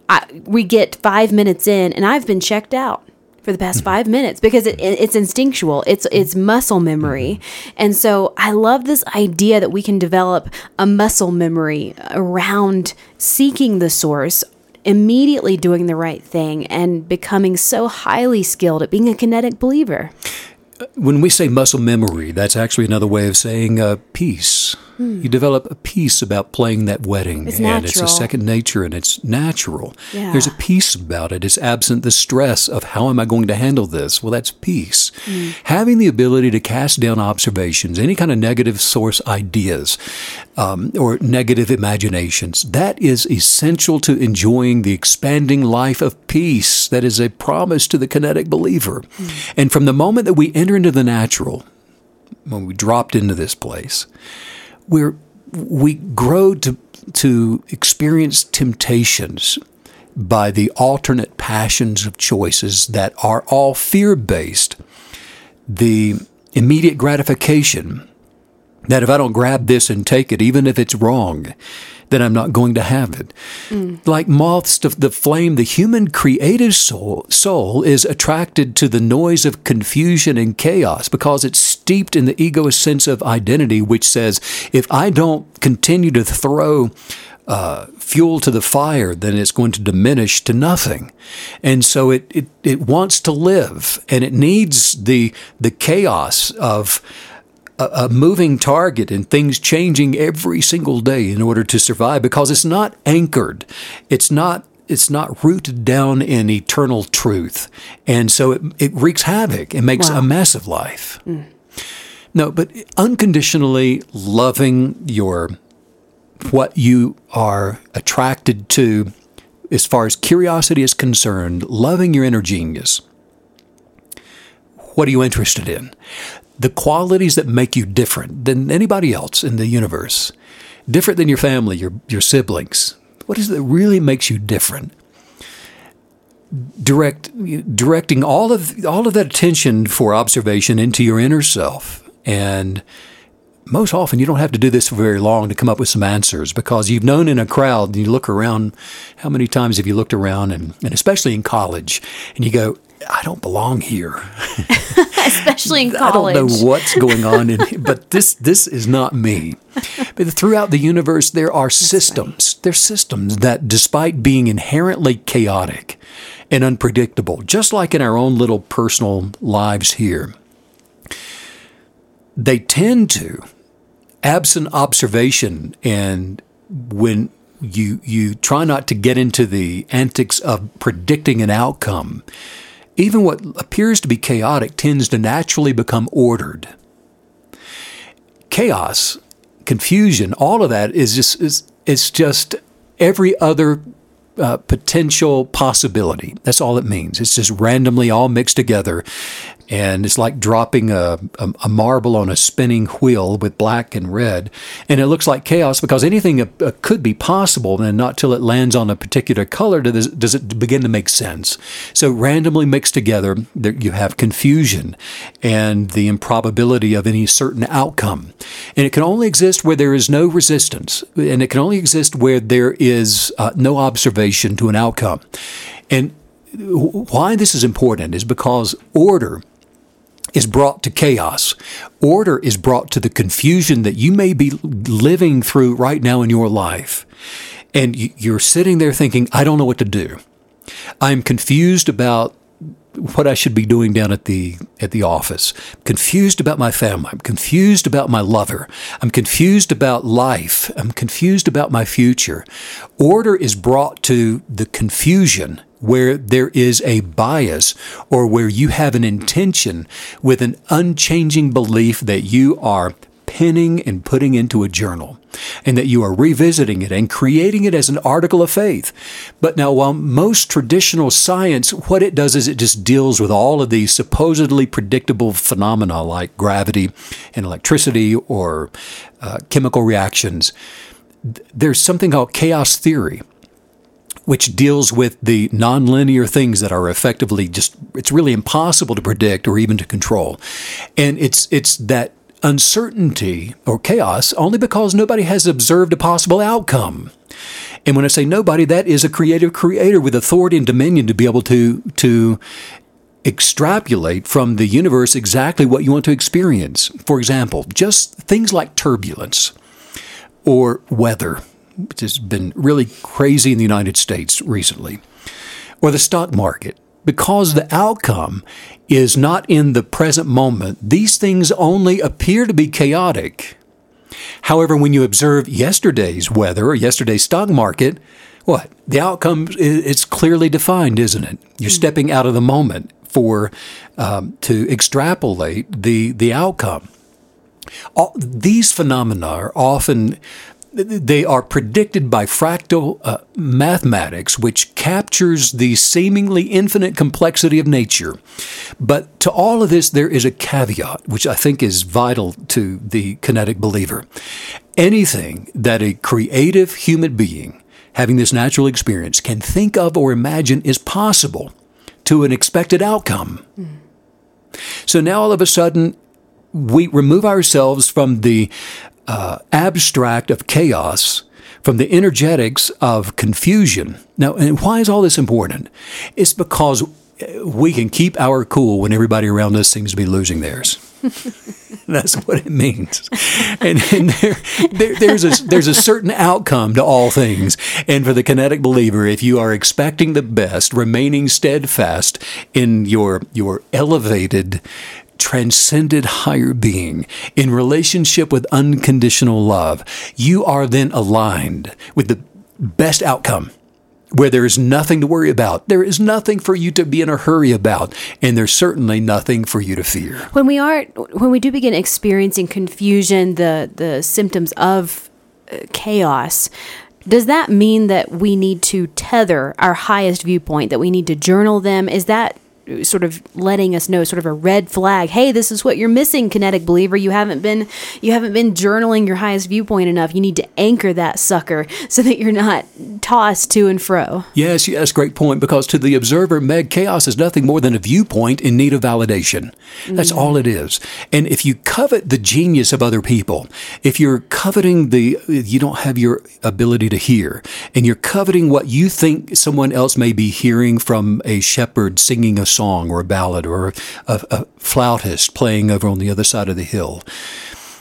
[SPEAKER 3] I, we get five minutes in and i've been checked out for the past five minutes because it, it's instinctual. It's it's muscle memory, and so I love this idea that we can develop a muscle memory around seeking the source immediately doing the right thing and becoming so highly skilled at being a kinetic believer.
[SPEAKER 2] When we say muscle memory, that's actually another way of saying uh, peace. You develop a peace about playing that wedding,
[SPEAKER 3] It's
[SPEAKER 2] and it's a second nature, and it's natural.
[SPEAKER 3] Yeah.
[SPEAKER 2] There's a peace about it. It's absent the stress of how am I going to handle this. Well, that's peace.
[SPEAKER 3] Mm.
[SPEAKER 2] Having the ability to cast down observations, any kind of negative source ideas, um, or negative imaginations, that is essential to enjoying the expanding life of peace. That is a promise to the kinetic believer. And from the moment that we enter into the natural, when we dropped into this place, we're we grow to to experience temptations by the alternate passions of choices that are all fear based. The immediate gratification that if I don't grab this and take it, even if it's wrong, then I'm not going to have it. Like moths to the flame, the human creative soul, soul is attracted to the noise of confusion and chaos because it's steeped in the egoist sense of identity, which says, if I don't continue to throw uh, fuel to the fire, then it's going to diminish to nothing. And so it, it, it wants to live and it needs the, the chaos of, a, moving target and things changing every single day in order to survive because it's not anchored. It's not it's not rooted down in eternal truth. And so it, it wreaks havoc and makes
[SPEAKER 3] Wow.
[SPEAKER 2] a mess of life. No, but unconditionally loving your what you are attracted to as far as curiosity is concerned, loving your inner genius. What are you interested in? The qualities that make you different than anybody else in the universe, different than your family, your, your siblings. What is it that really makes you different? Direct, directing all of all of that attention for observation into your inner self, and most often you don't have to do this for very long to come up with some answers because you've known in a crowd and you look around how many times have you looked around and, and especially in college and you go i don't belong here
[SPEAKER 3] especially in college.
[SPEAKER 2] i don't know what's going on in but this this is not me. But throughout the universe there are systems. there's systems that despite being inherently chaotic and unpredictable just like in our own little personal lives here they tend to, absent observation, and when you you try not to get into the antics of predicting an outcome, even what appears to be chaotic tends to naturally become ordered. Chaos, confusion, all of that is just is it's just every other uh, potential possibility. That's all it means. It's just randomly all mixed together. And it's like dropping a, a, a marble on a spinning wheel with black and red. And it looks like chaos because anything uh, uh, could be possible, and not till it lands on a particular color does, does it begin to make sense. So, randomly mixed together, there, you have confusion and the improbability of any certain outcome. And it can only exist where there is no resistance, and it can only exist where there is uh, no observation to an outcome. And why this is important is because order is brought to chaos. Order is brought to the confusion that you may be living through right now in your life. And you- you're sitting there thinking, I don't know what to do. I'm confused about what I should be doing down at the at the office. Confused about my family. I'm confused about my lover. I'm confused about life. I'm confused about my future. Order is brought to the confusion where there is a bias or where you have an intention with an unchanging belief that you are penning and putting into a journal, and that you are revisiting it and creating it as an article of faith. But now, while most traditional science, what it does is it just deals with all of these supposedly predictable phenomena like gravity and electricity or uh, chemical reactions, there's something called chaos theory which deals with the nonlinear things that are effectively just it's really impossible to predict or even to control. And it's it's that uncertainty or chaos only because nobody has observed a possible outcome. And when I say nobody, that is a creative creator with authority and dominion to be able to to extrapolate from the universe exactly what you want to experience. For example, just things like turbulence or weather, which has been really crazy in the United States recently, or the stock market. Because the outcome is not in the present moment, these things only appear to be chaotic However, when you observe yesterday's weather or yesterday's stock market, what? The outcome it's clearly defined, isn't it? You're stepping out of the moment for um, to extrapolate the the outcome. All, these phenomena are often they are predicted by fractal uh, mathematics, which captures the seemingly infinite complexity of nature. But to all of this, there is a caveat, which I think is vital to the kinetic believer. Anything that a creative human being having this natural experience can think of or imagine is possible to an expected outcome. Mm. So now all of a sudden, we remove ourselves from the uh, abstract of chaos from the energetics of confusion. Now, and why is all this important? It's because we can keep our cool when everybody around us seems to be losing theirs. That's what it means. And, and there, there, there's, a, there's a certain outcome to all things. And for the kinetic believer, if you are expecting the best, remaining steadfast in your, your elevated transcended higher being in relationship with unconditional love, you are then aligned with the best outcome where there is nothing to worry about. There is nothing for you to be in a hurry about, and there's certainly nothing for you to fear.
[SPEAKER 3] When we are when we do begin experiencing confusion, the the symptoms of uh, chaos, does that mean that we need to tether our highest viewpoint, that we need to journal them? Is that sort of letting us know sort of a red flag hey this is what you're missing kinetic believer. You haven't been you haven't been journaling your highest viewpoint enough. You need to anchor that sucker so that you're not tossed to and fro.
[SPEAKER 2] Yes yes great point because to the observer meg chaos is nothing more than a viewpoint in need of validation. That's mm-hmm. all it is. And if you covet the genius of other people if you're coveting the you don't have your ability to hear and you're coveting what you think someone else may be hearing from a shepherd singing a song song or a ballad or a, a flautist playing over on the other side of the hill.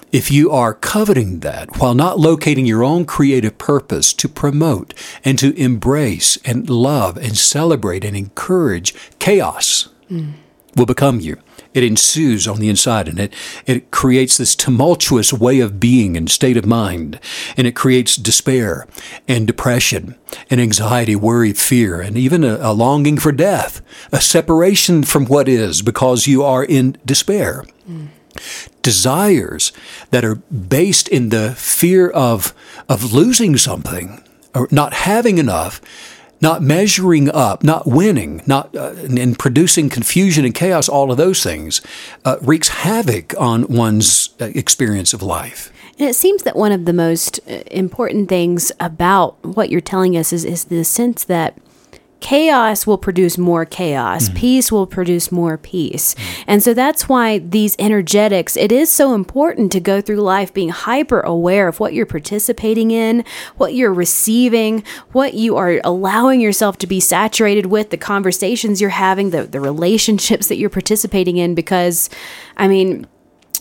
[SPEAKER 2] If you are coveting that while not locating your own creative purpose to promote and to embrace and love and celebrate and encourage chaos, mm. will become you it ensues on the inside and it, it creates this tumultuous way of being and state of mind. And it creates despair and depression and anxiety, worry, fear, and even a, a longing for death, a separation from what is because you are in despair. Mm. Desires that are based in the fear of, of losing something or not having enough not measuring up, not winning, not uh, and producing confusion and chaos, all of those things uh, wreaks havoc on one's uh, experience of life.
[SPEAKER 3] And it seems that one of the most uh, important things about what you're telling us is, is the sense that chaos will produce more chaos mm-hmm. peace will produce more peace mm-hmm. and so that's why these energetics it is so important to go through life being hyper aware of what you're participating in what you're receiving what you are allowing yourself to be saturated with the conversations you're having the, the relationships that you're participating in because i mean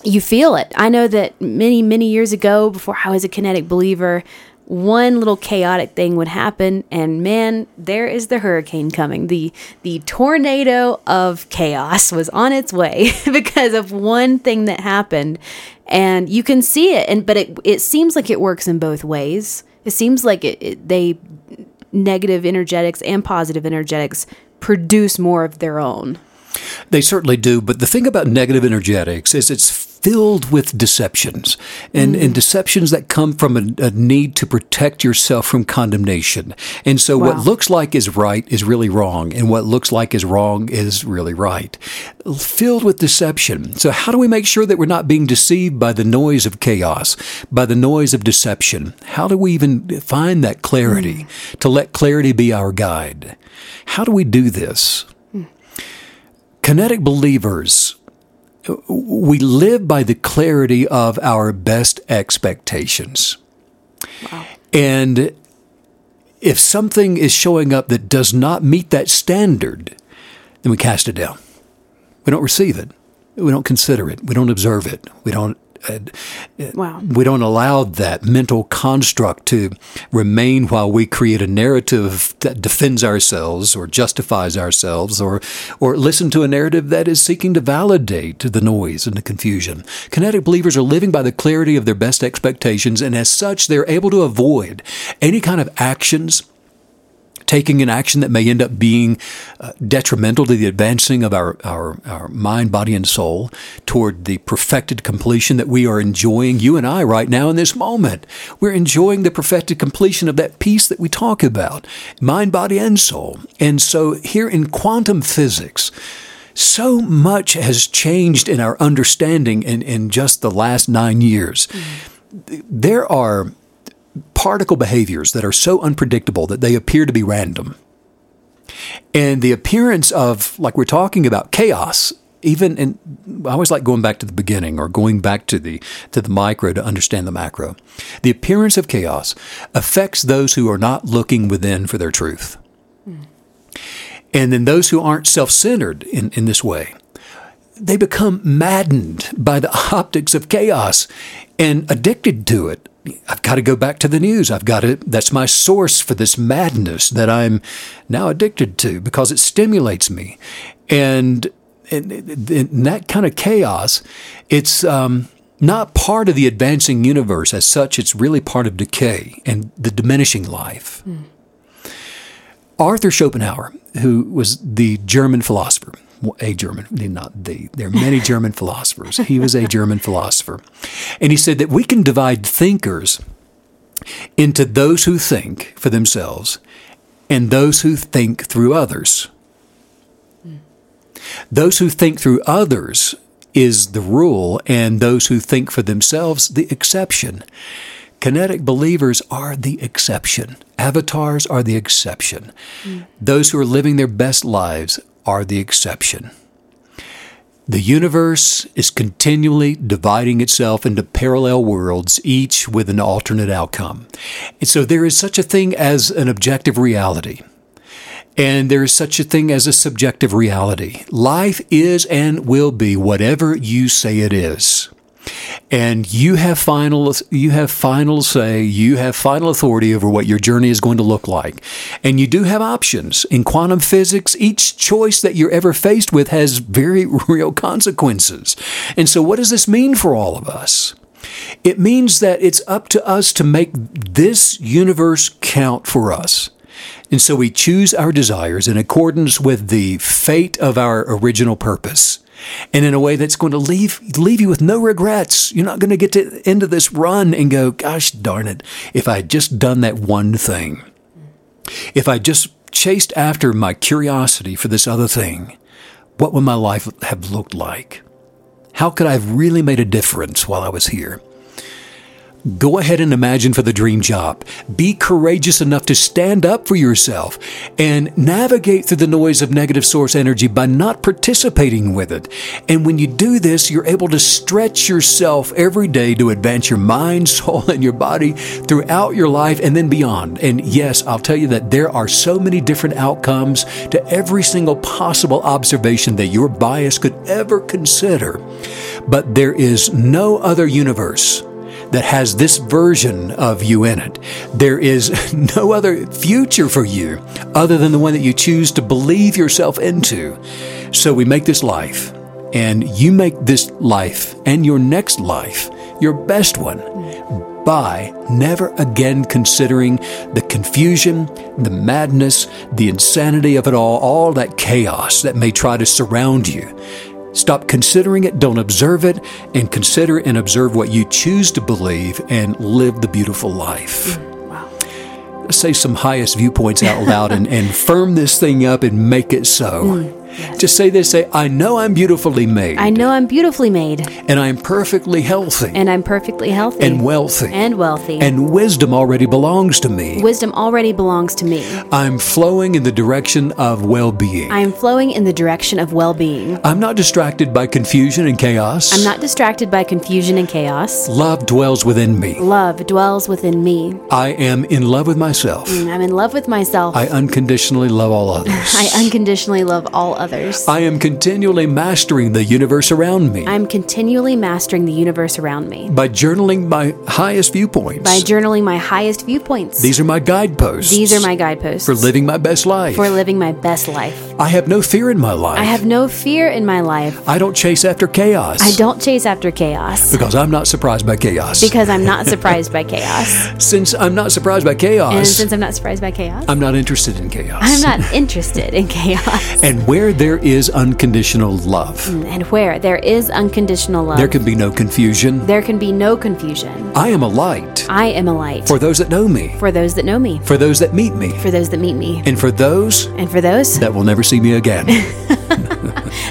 [SPEAKER 3] you feel it. I know that many, many years ago, before I was a kinetic believer, one little chaotic thing would happen and man there is the hurricane coming the the tornado of chaos was on its way because of one thing that happened and you can see it and but it it seems like it works in both ways it seems like it, it they negative energetics and positive energetics produce more of their own
[SPEAKER 2] they certainly do. But the thing about negative energetics is it's filled with deceptions and, mm. and deceptions that come from a, a, need to protect yourself from condemnation. And so wow. what looks like is right is really wrong, and what looks like is wrong is really right. Filled with deception. So, how do we make sure that we're not being deceived by the noise of chaos, by the noise of deception? How do we even find that clarity mm. to let clarity be our guide? How do we do this? Kinetic believers, we live by the clarity of our best expectations. Wow. And if something is showing up that does not meet that standard, then we cast it down. We don't receive it. We don't consider it. We don't observe it. We don't
[SPEAKER 3] Wow.
[SPEAKER 2] we don't allow that mental construct to remain while we create a narrative that defends ourselves or justifies ourselves or or listen to a narrative that is seeking to validate the noise and the confusion. Kinetic believers are living by the clarity of their best expectations and as such they're able to avoid any kind of actions taking an action that may end up being uh, detrimental to the advancing of our, our, our mind, body, and soul toward the perfected completion that we are enjoying, you and I, right now in this moment. We're enjoying the perfected completion of that peace that we talk about, mind, body, and soul. And so here in quantum physics, so much has changed in our understanding in, in just the last nine years. There are particle behaviors that are so unpredictable that they appear to be random. And the appearance of, like we're talking about, chaos, even in, I always like going back to the beginning or going back to the to the micro to understand the macro. The appearance of chaos affects those who are not looking within for their truth. And then those who aren't self-centered in, in this way, they become maddened by the optics of chaos and addicted to it. I've got to go back to the news. I've got to, that's my source for this madness that I'm now addicted to because it stimulates me. And, and that kind of chaos, it's um, not part of the advancing universe as such, it's really part of decay and the diminishing life. Arthur Schopenhauer, who was the German philosopher, a German, not the, there are many German philosophers. He was a German philosopher. And he said that we can divide thinkers into those who think for themselves and those who think through others. Those who think through others is the rule, and those who think for themselves, the exception. Kinetic believers are the exception. Avatars are the exception. Mm. Those who are living their best lives are the exception. The universe is continually dividing itself into parallel worlds, each with an alternate outcome. And so there is such a thing as an objective reality. And there is such a thing as a subjective reality. Life is and will be whatever you say it is. And you have final you have final say, you have final authority over what your journey is going to look like. And you do have options. In quantum physics, each choice that you're ever faced with has very real consequences. And so what does this mean for all of us? It means that it's up to us to make this universe count for us. And so we choose our desires in accordance with the fate of our original purpose. And in a way that's going to leave leave you with no regrets. You're not going to get to the end of this run and go, gosh darn it, if I had just done that one thing. If I just chased after my curiosity for this other thing, what would my life have looked like? How could I have really made a difference while I was here? Go ahead and imagine for the dream job. Be courageous enough to stand up for yourself and navigate through the noise of negative source energy by not participating with it. And when you do this, you're able to stretch yourself every day to advance your mind, soul, and your body throughout your life and then beyond. And yes, I'll tell you that there are so many different outcomes to every single possible observation that your bias could ever consider. But there is no other universe that has this version of you in it. There is no other future for you other than the one that you choose to believe yourself into. So we make this life, and you make this life and your next life your best one by never again considering the confusion, the madness, the insanity of it all, all that chaos that may try to surround you. Stop considering it, don't observe it, and consider and observe what you choose to believe and live the beautiful life. Mm, Let's say some highest viewpoints out loud and, and firm this thing up and make it so. Mm. Just say this say, I know I'm beautifully made.
[SPEAKER 3] I know I'm beautifully made
[SPEAKER 2] and I am perfectly healthy
[SPEAKER 3] and I'm perfectly healthy
[SPEAKER 2] and wealthy.
[SPEAKER 3] and wealthy.
[SPEAKER 2] and wisdom already belongs to me.
[SPEAKER 3] wisdom already belongs to me.
[SPEAKER 2] I'm flowing in the direction of well being.
[SPEAKER 3] I am flowing in the direction of well being.
[SPEAKER 2] I'm not distracted by confusion and chaos.
[SPEAKER 3] I'm not distracted by confusion and chaos.
[SPEAKER 2] Love dwells within me.
[SPEAKER 3] Love dwells within me.
[SPEAKER 2] I am in love with myself.
[SPEAKER 3] Mm, I'm in love with myself.
[SPEAKER 2] I unconditionally love all others.
[SPEAKER 3] I unconditionally love all others.
[SPEAKER 2] I am continually mastering the universe around me
[SPEAKER 3] I'm continually mastering the universe around me
[SPEAKER 2] by journaling my highest viewpoints.
[SPEAKER 3] by journaling my highest viewpoints.
[SPEAKER 2] These are my guideposts.
[SPEAKER 3] These are my guideposts
[SPEAKER 2] for living my best life.
[SPEAKER 3] for living my best life.
[SPEAKER 2] I have no fear in my life.
[SPEAKER 3] I have no fear in my life.
[SPEAKER 2] I don't chase after chaos.
[SPEAKER 3] I don't chase after chaos
[SPEAKER 2] Because I'm not surprised by chaos.
[SPEAKER 3] because I'm not surprised by chaos.
[SPEAKER 2] since I'm not surprised by chaos,
[SPEAKER 3] And since I'm not surprised by chaos,
[SPEAKER 2] I'm not interested in chaos.
[SPEAKER 3] I'm not interested in chaos.
[SPEAKER 2] And where there is unconditional love, mm,
[SPEAKER 3] And where there is unconditional love,
[SPEAKER 2] there can be no confusion.
[SPEAKER 3] there can be no confusion.
[SPEAKER 2] I am a light
[SPEAKER 3] I am a light
[SPEAKER 2] for those that know me,
[SPEAKER 3] for those that know me,
[SPEAKER 2] for those that meet me,
[SPEAKER 3] for those that meet me,
[SPEAKER 2] and for those
[SPEAKER 3] and for those
[SPEAKER 2] that will never see me again.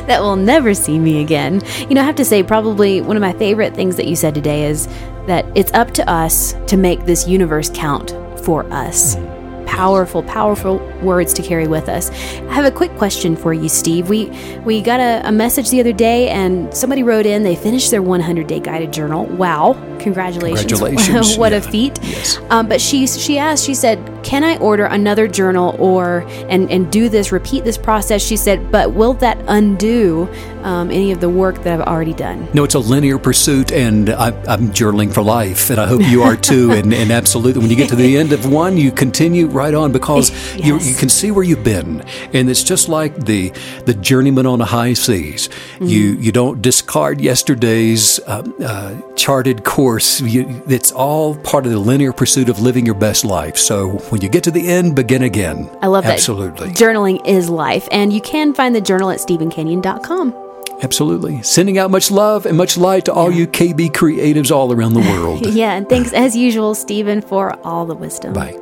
[SPEAKER 3] that will never see me again. You know, I have to say, probably one of my favorite things that you said today is that it's up to us to make this universe count for us. Mm-hmm. Powerful, powerful words to carry with us. I have a quick question for you, Steve. We we got a, a message the other day, and somebody wrote in. They finished their 100 day guided journal. Wow! Congratulations!
[SPEAKER 2] Congratulations,
[SPEAKER 3] what a feat!
[SPEAKER 2] Yes.
[SPEAKER 3] Um, but she she asked. She said, "Can I order another journal or and and do this? Repeat this process?" She said, "But will that undo um, any of the work that I've already done?"
[SPEAKER 2] No, it's a linear pursuit, and I, I'm journaling for life, and I hope you are too. and, and absolutely, when you get to the end of one, you continue right on because you,
[SPEAKER 3] Yes.
[SPEAKER 2] you can see where you've been, and it's just like the the journeyman on the high seas. You you don't discard yesterday's um, uh, charted course. You, it's all part of the linear pursuit of living your best life. So when you get to the end, begin again.
[SPEAKER 3] I love that.
[SPEAKER 2] Absolutely.
[SPEAKER 3] Journaling is life, and you can find the journal at StevenCanyon.com.
[SPEAKER 2] Absolutely. Sending out much love and much light to all you KB creatives all around the world.
[SPEAKER 3] Yeah, and thanks as usual, Steven, for all the wisdom.
[SPEAKER 2] Bye.